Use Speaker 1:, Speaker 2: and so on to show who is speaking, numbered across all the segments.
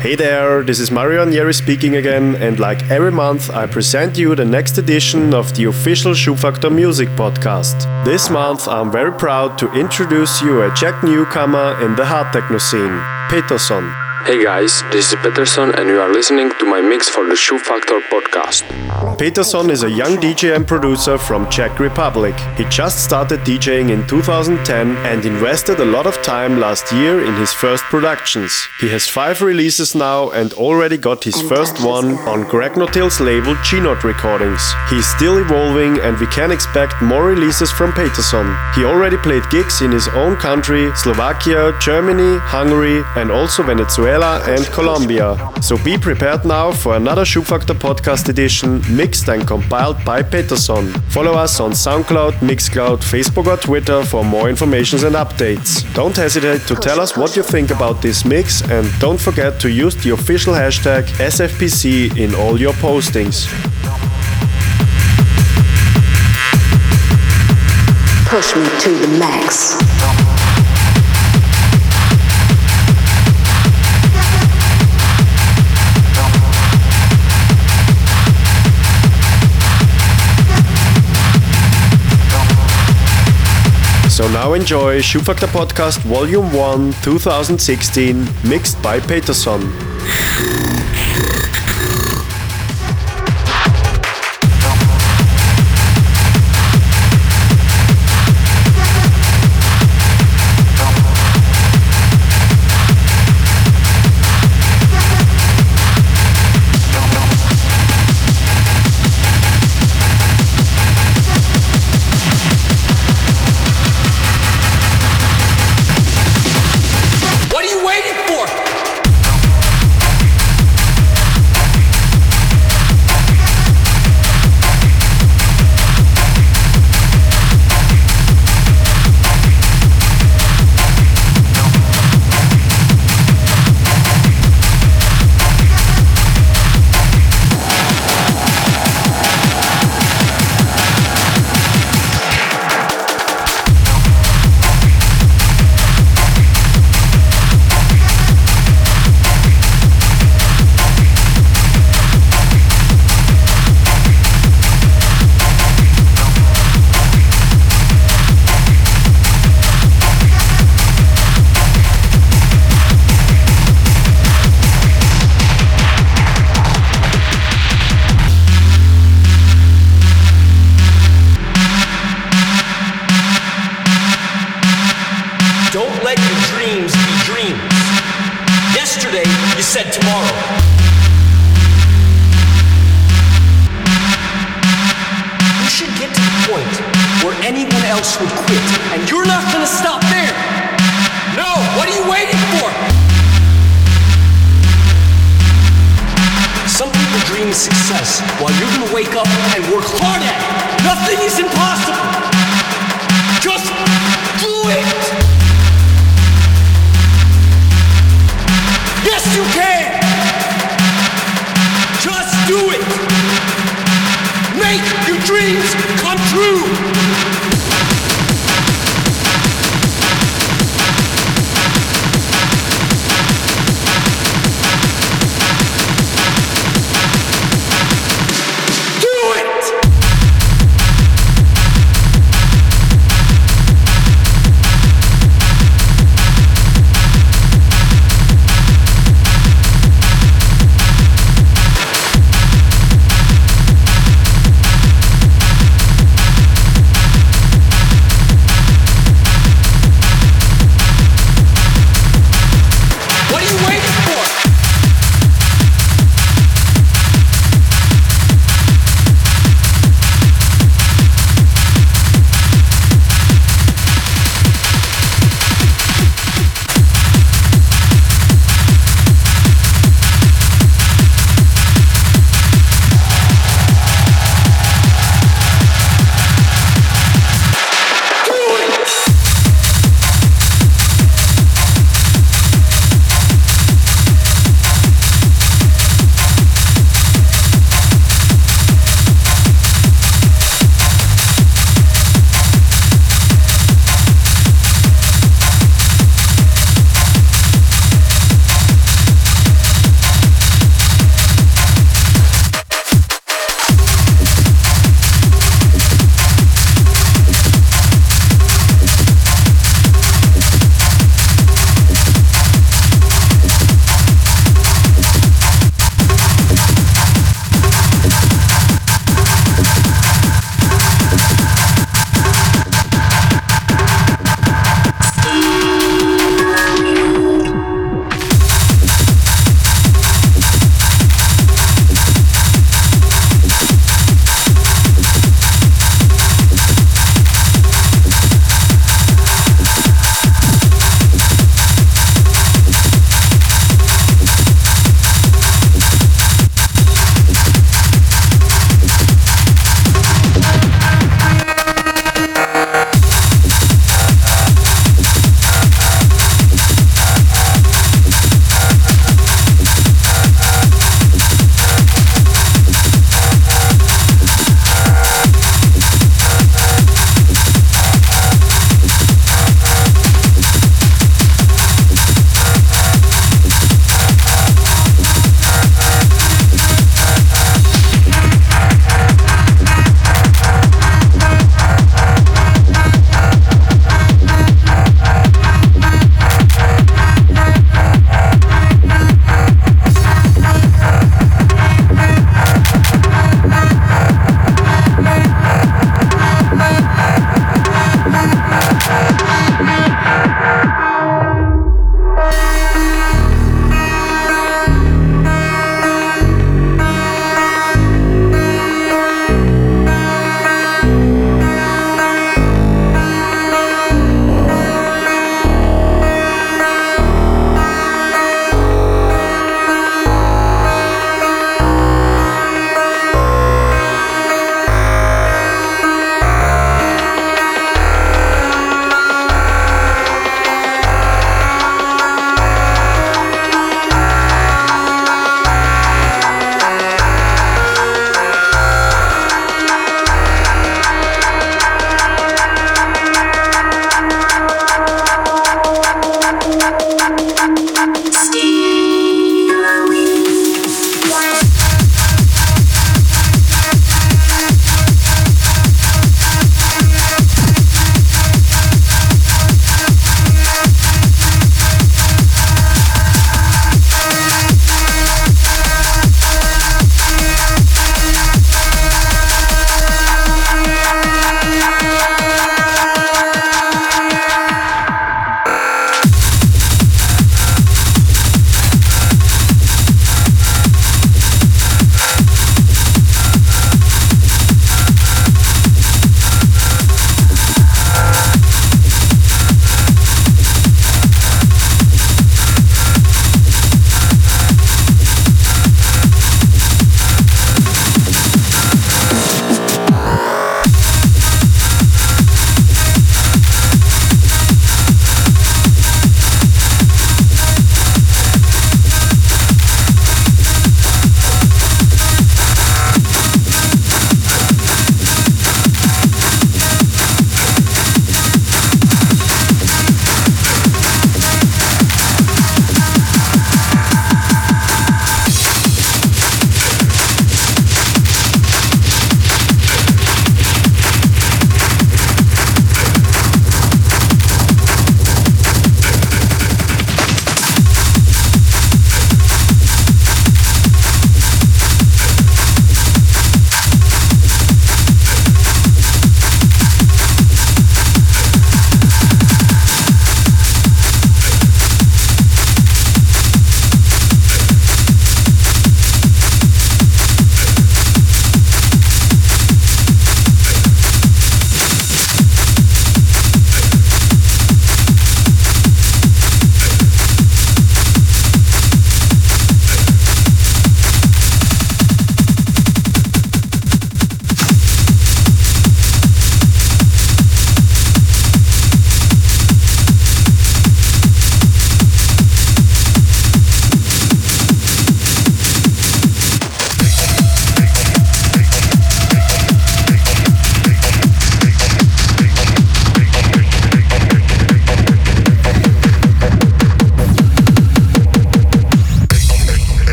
Speaker 1: Hey there, this is Mario Ranieri speaking again, and like every month, I present you the next edition of the official Schubfaktor Music Podcast. This month, I'm very proud to introduce you a Czech newcomer in the hard techno scene, Peterson.
Speaker 2: Hey guys, this is Peterson and you are listening to my mix for the Schubfaktor podcast.
Speaker 3: Peterson is a young
Speaker 1: DJ and producer from Czech Republic. He just started DJing in 2010 and invested a lot of time last year in his first productions. He has five releases now and already got his first one on Greg Notill's label G-Not Recordings. He is still evolving and we can expect more releases from Peterson. He already played gigs in his own country, Slovakia, Germany, Hungary and also Venezuela Venezuela and Colombia. So be prepared now for another Schubfaktor podcast edition mixed and compiled by Peterson. Follow us on SoundCloud, Mixcloud, Facebook or Twitter for more information and updates. Don't hesitate to tell us what you think about this mix and don't forget to use the official hashtag SFPC in all your postings.
Speaker 3: Push me to the max.
Speaker 1: So now enjoy Schubfaktor Podcast Volume 1 2016 mixed by Peterson.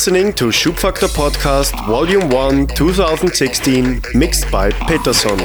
Speaker 1: Listening to Schubfaktor Podcast Volume 1 2016, mixed by Peterson.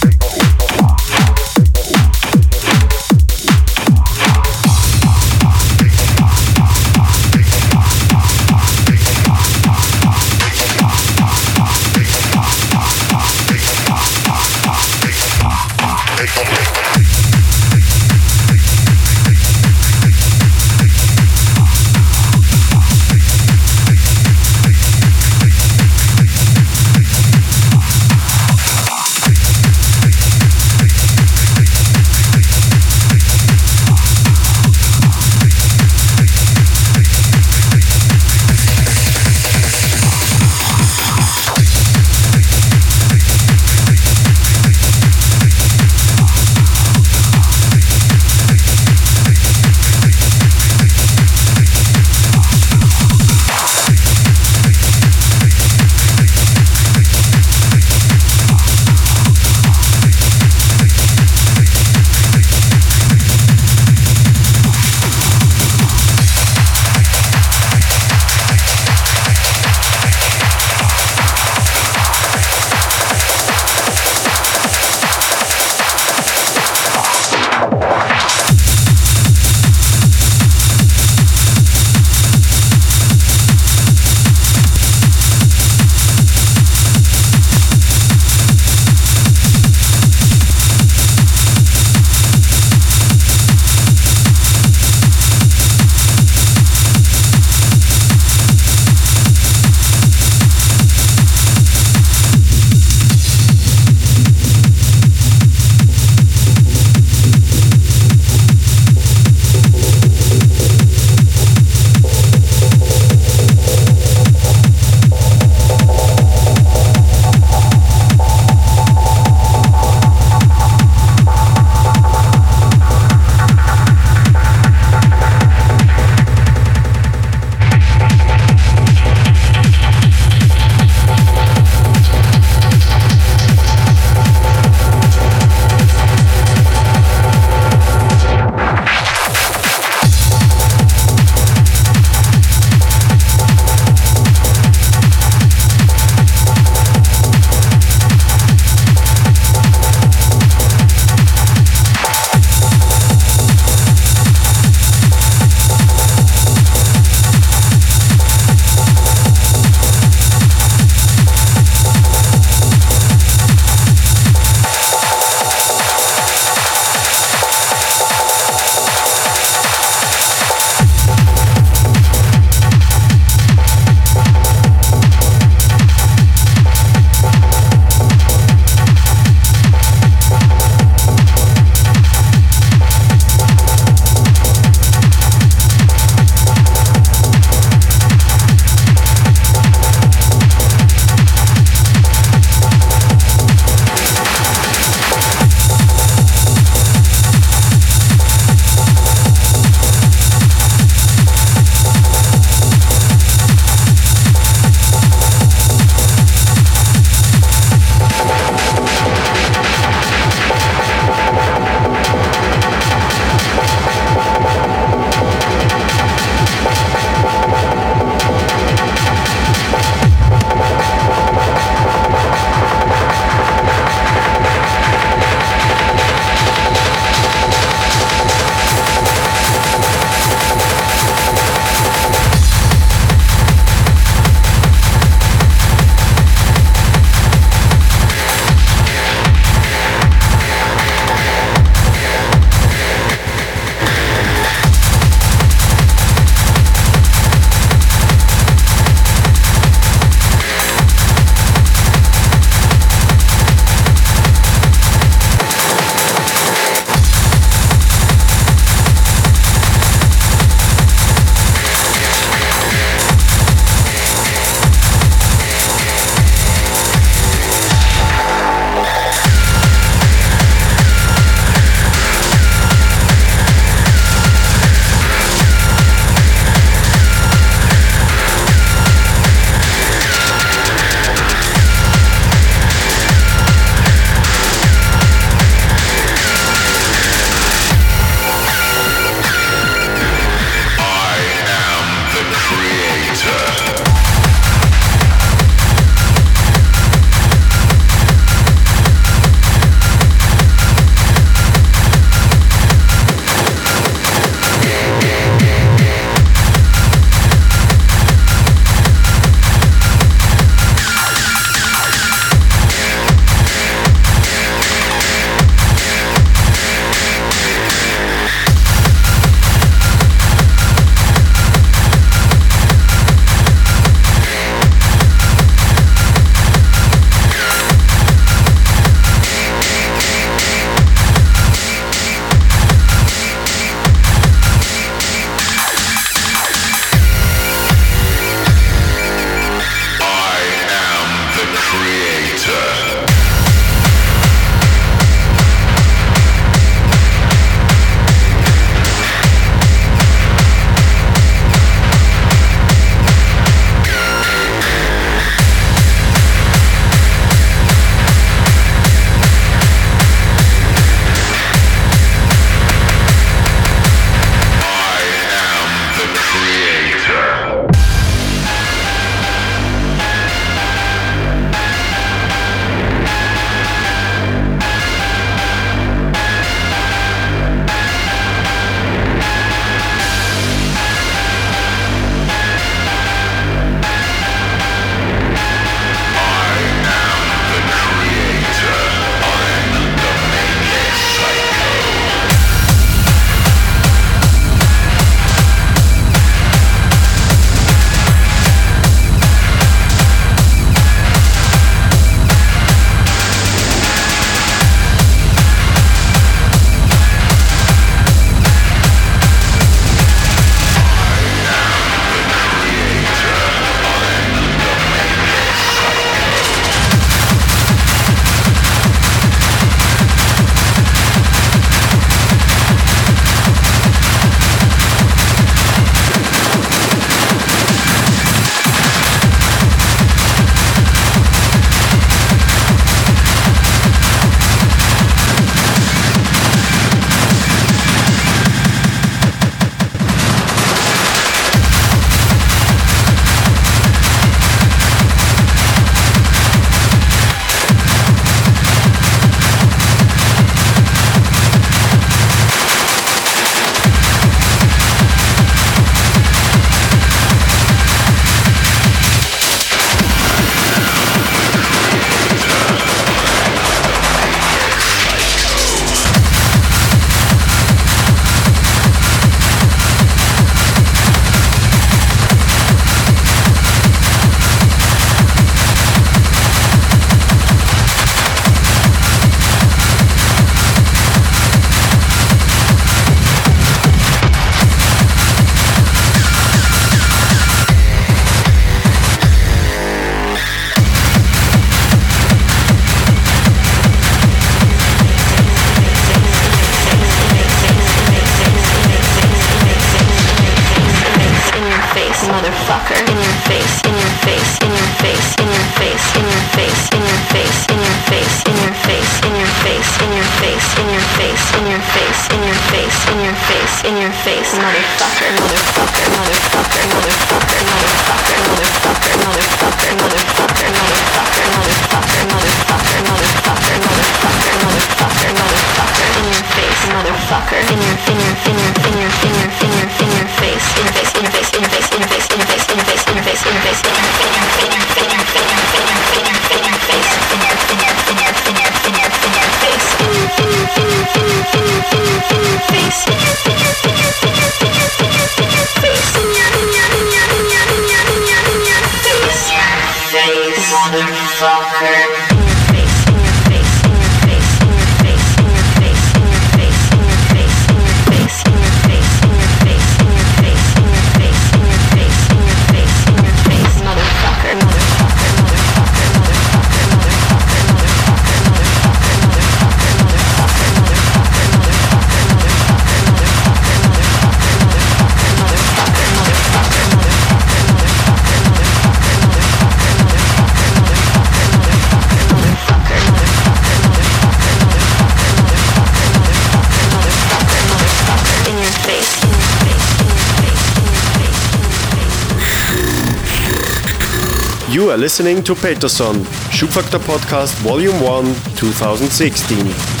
Speaker 1: Are listening to Peterson, Schubfaktor Podcast Volume 1, 2016.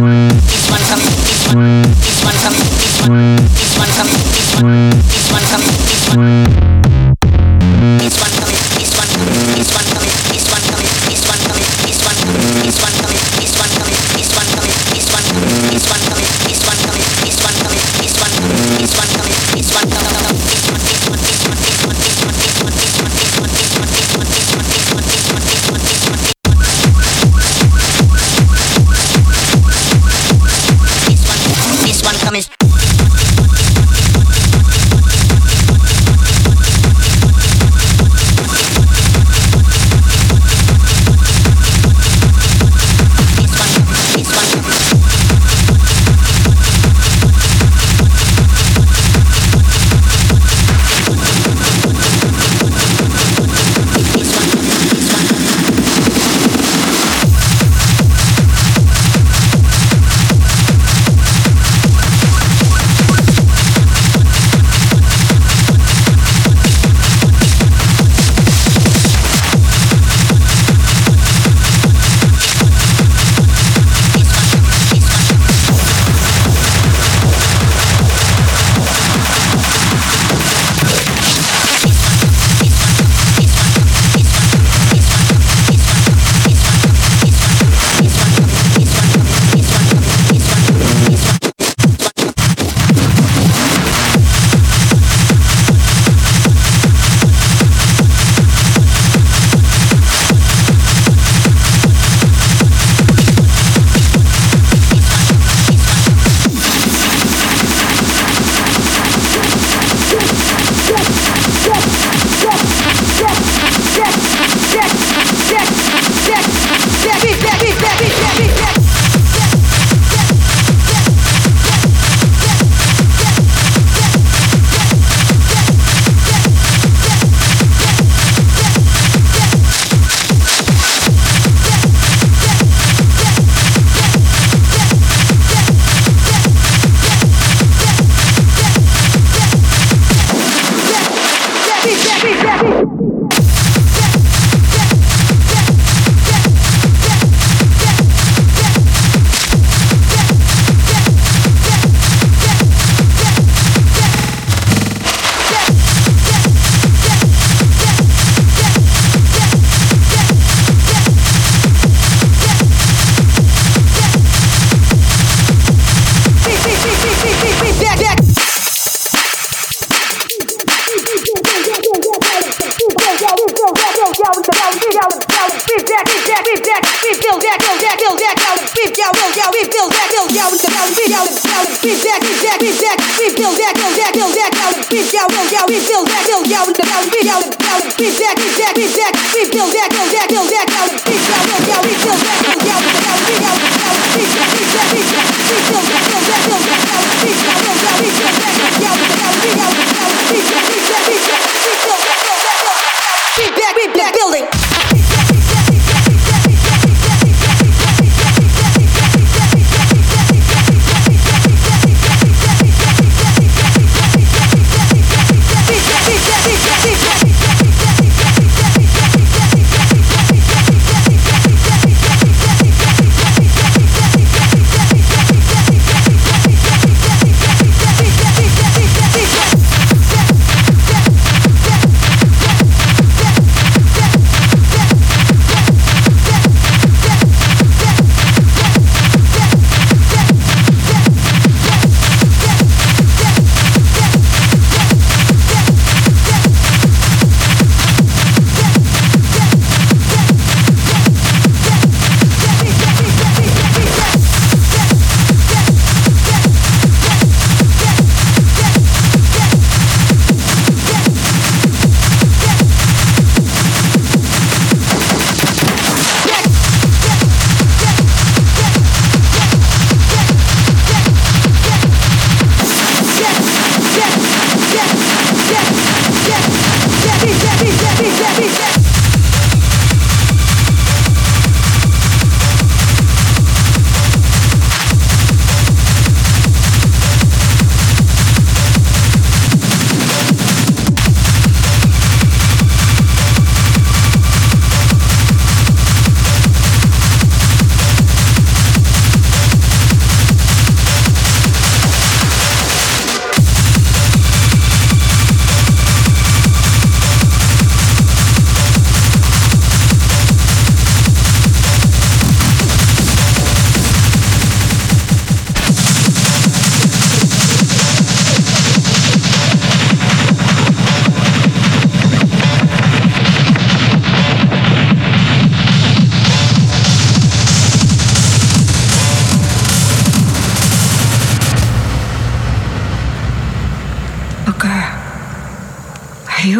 Speaker 1: This one comes, this one, this one comes, this one, this one comes, this one.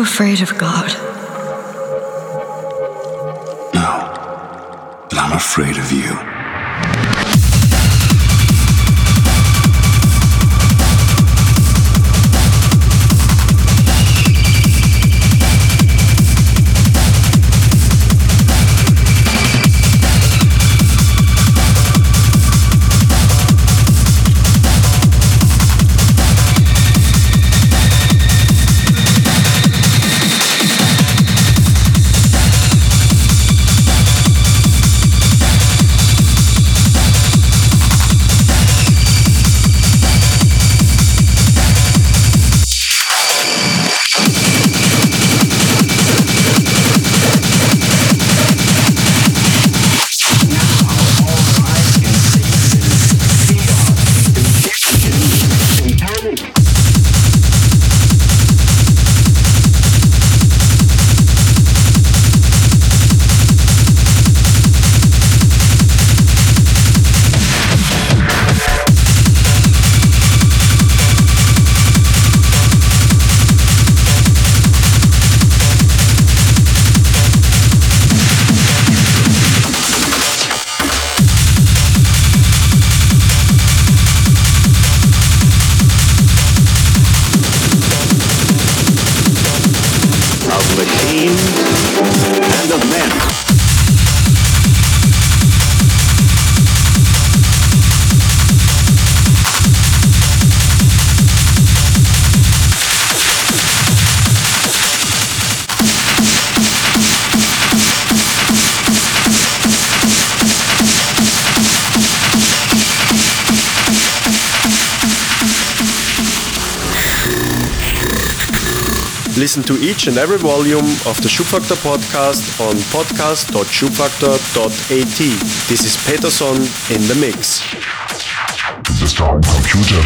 Speaker 4: Afraid of God?
Speaker 5: No, but I'm afraid of you.
Speaker 1: Listen to each and every volume of the Schubfaktor podcast on podcast.schubfaktor.at. This is Peterson in the mix.
Speaker 6: Computer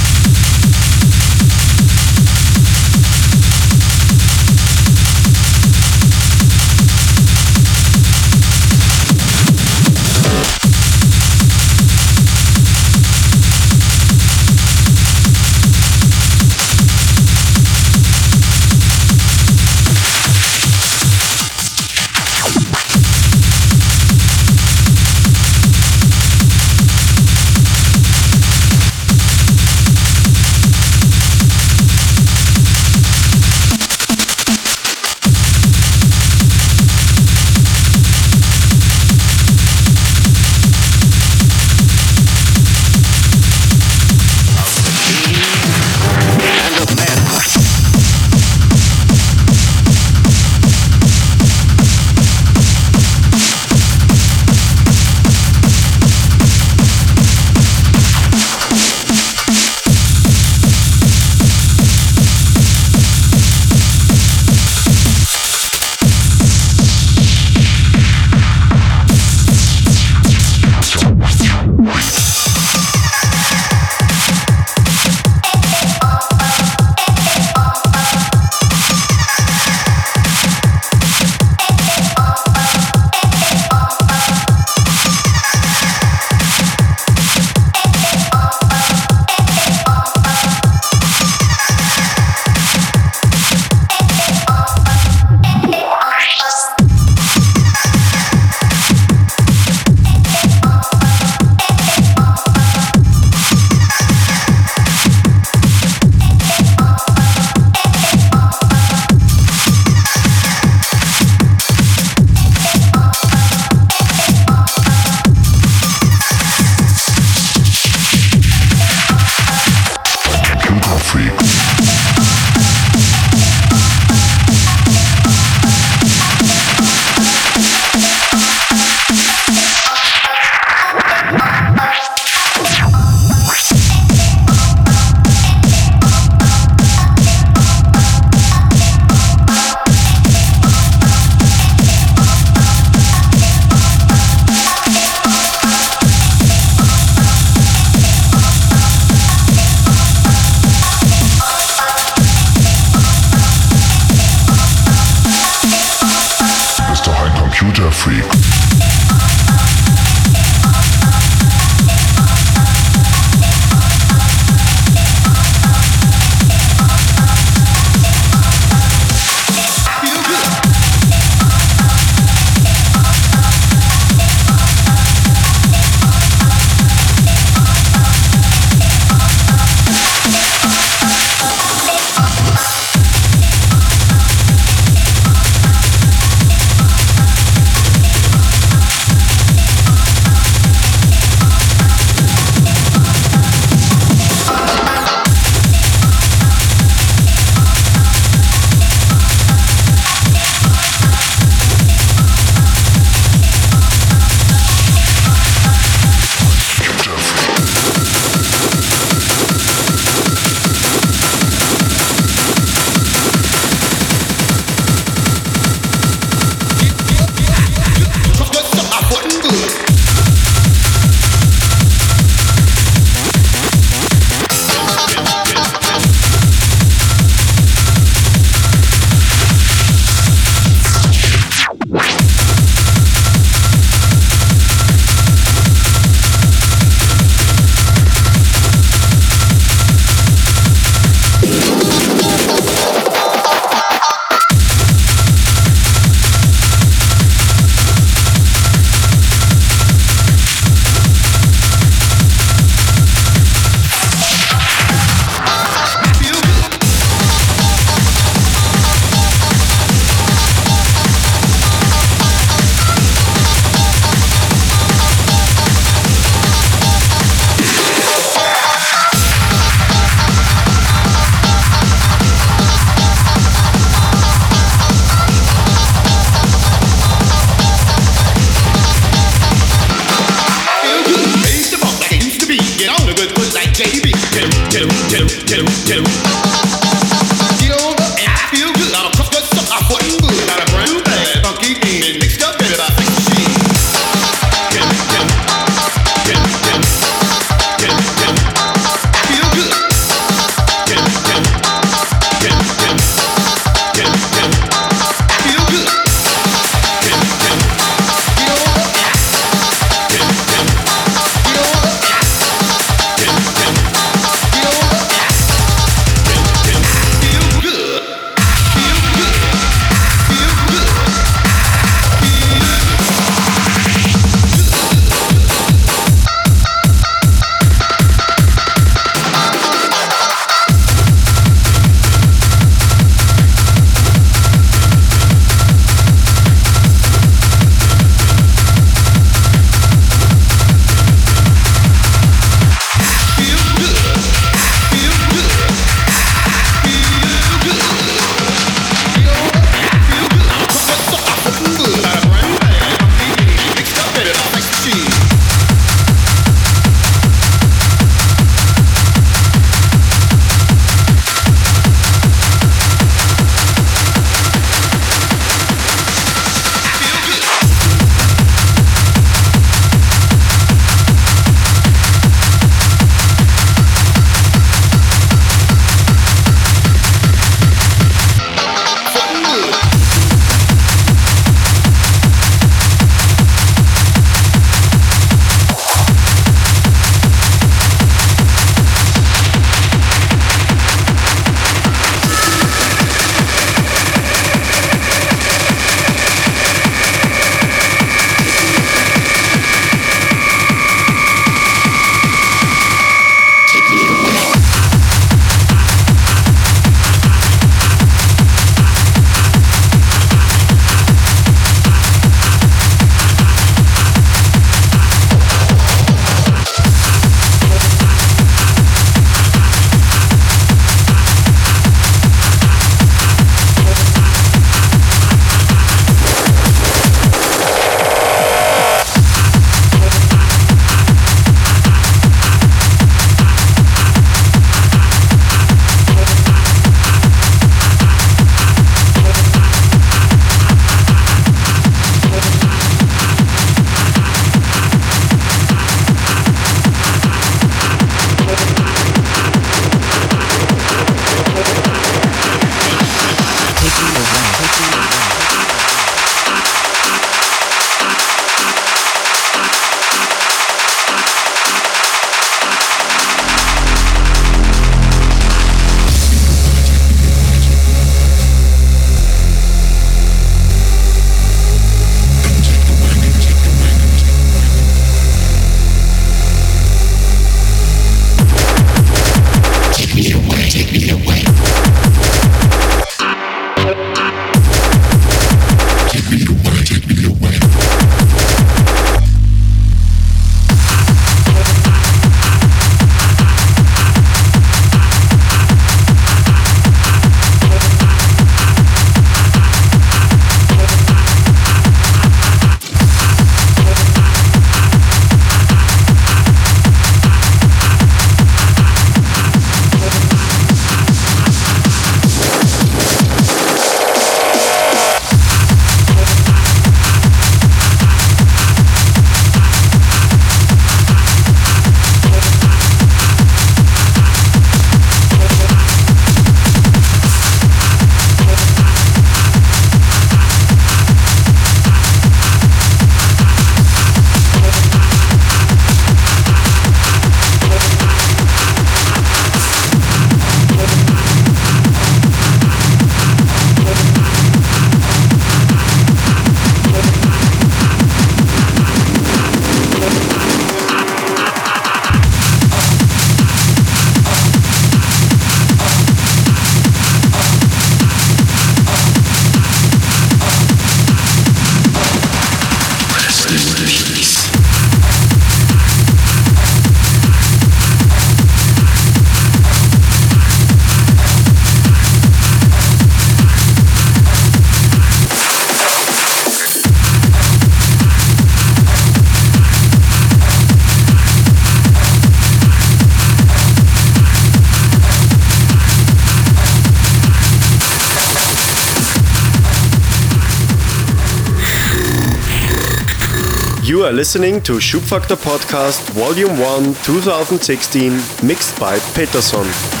Speaker 1: are listening to Schubfaktor Podcast Volume 1 2016, mixed by Peterson.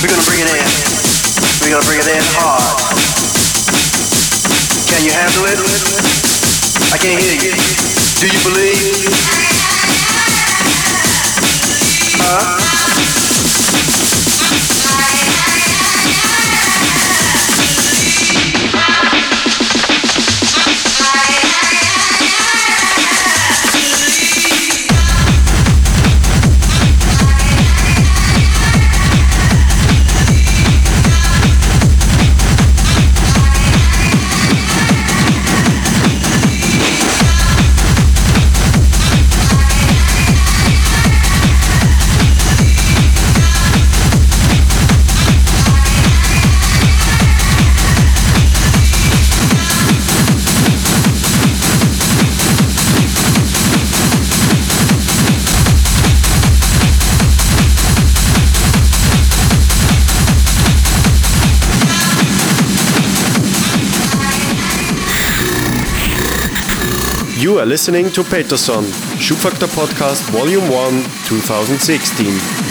Speaker 7: We're gonna bring it in. We're gonna bring it in hard. Can you handle it? I can't hear you. Do you believe? Huh?
Speaker 1: You are listening to Peterson, Schubfaktor Podcast Volume 1, 2016.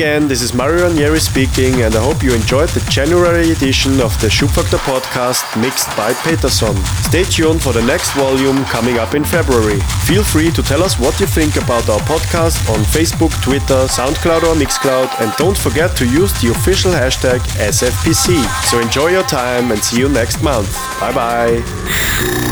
Speaker 1: Again, this is Mario Ranieri speaking, and I hope you enjoyed the January edition of the Schubfaktor podcast mixed by Peterson. Stay tuned for the next volume coming up in February. Feel free to tell us what you think about our podcast on Facebook, Twitter, SoundCloud, or Mixcloud, and don't forget to use the official hashtag SFPC. So enjoy your time and see you next month. Bye bye.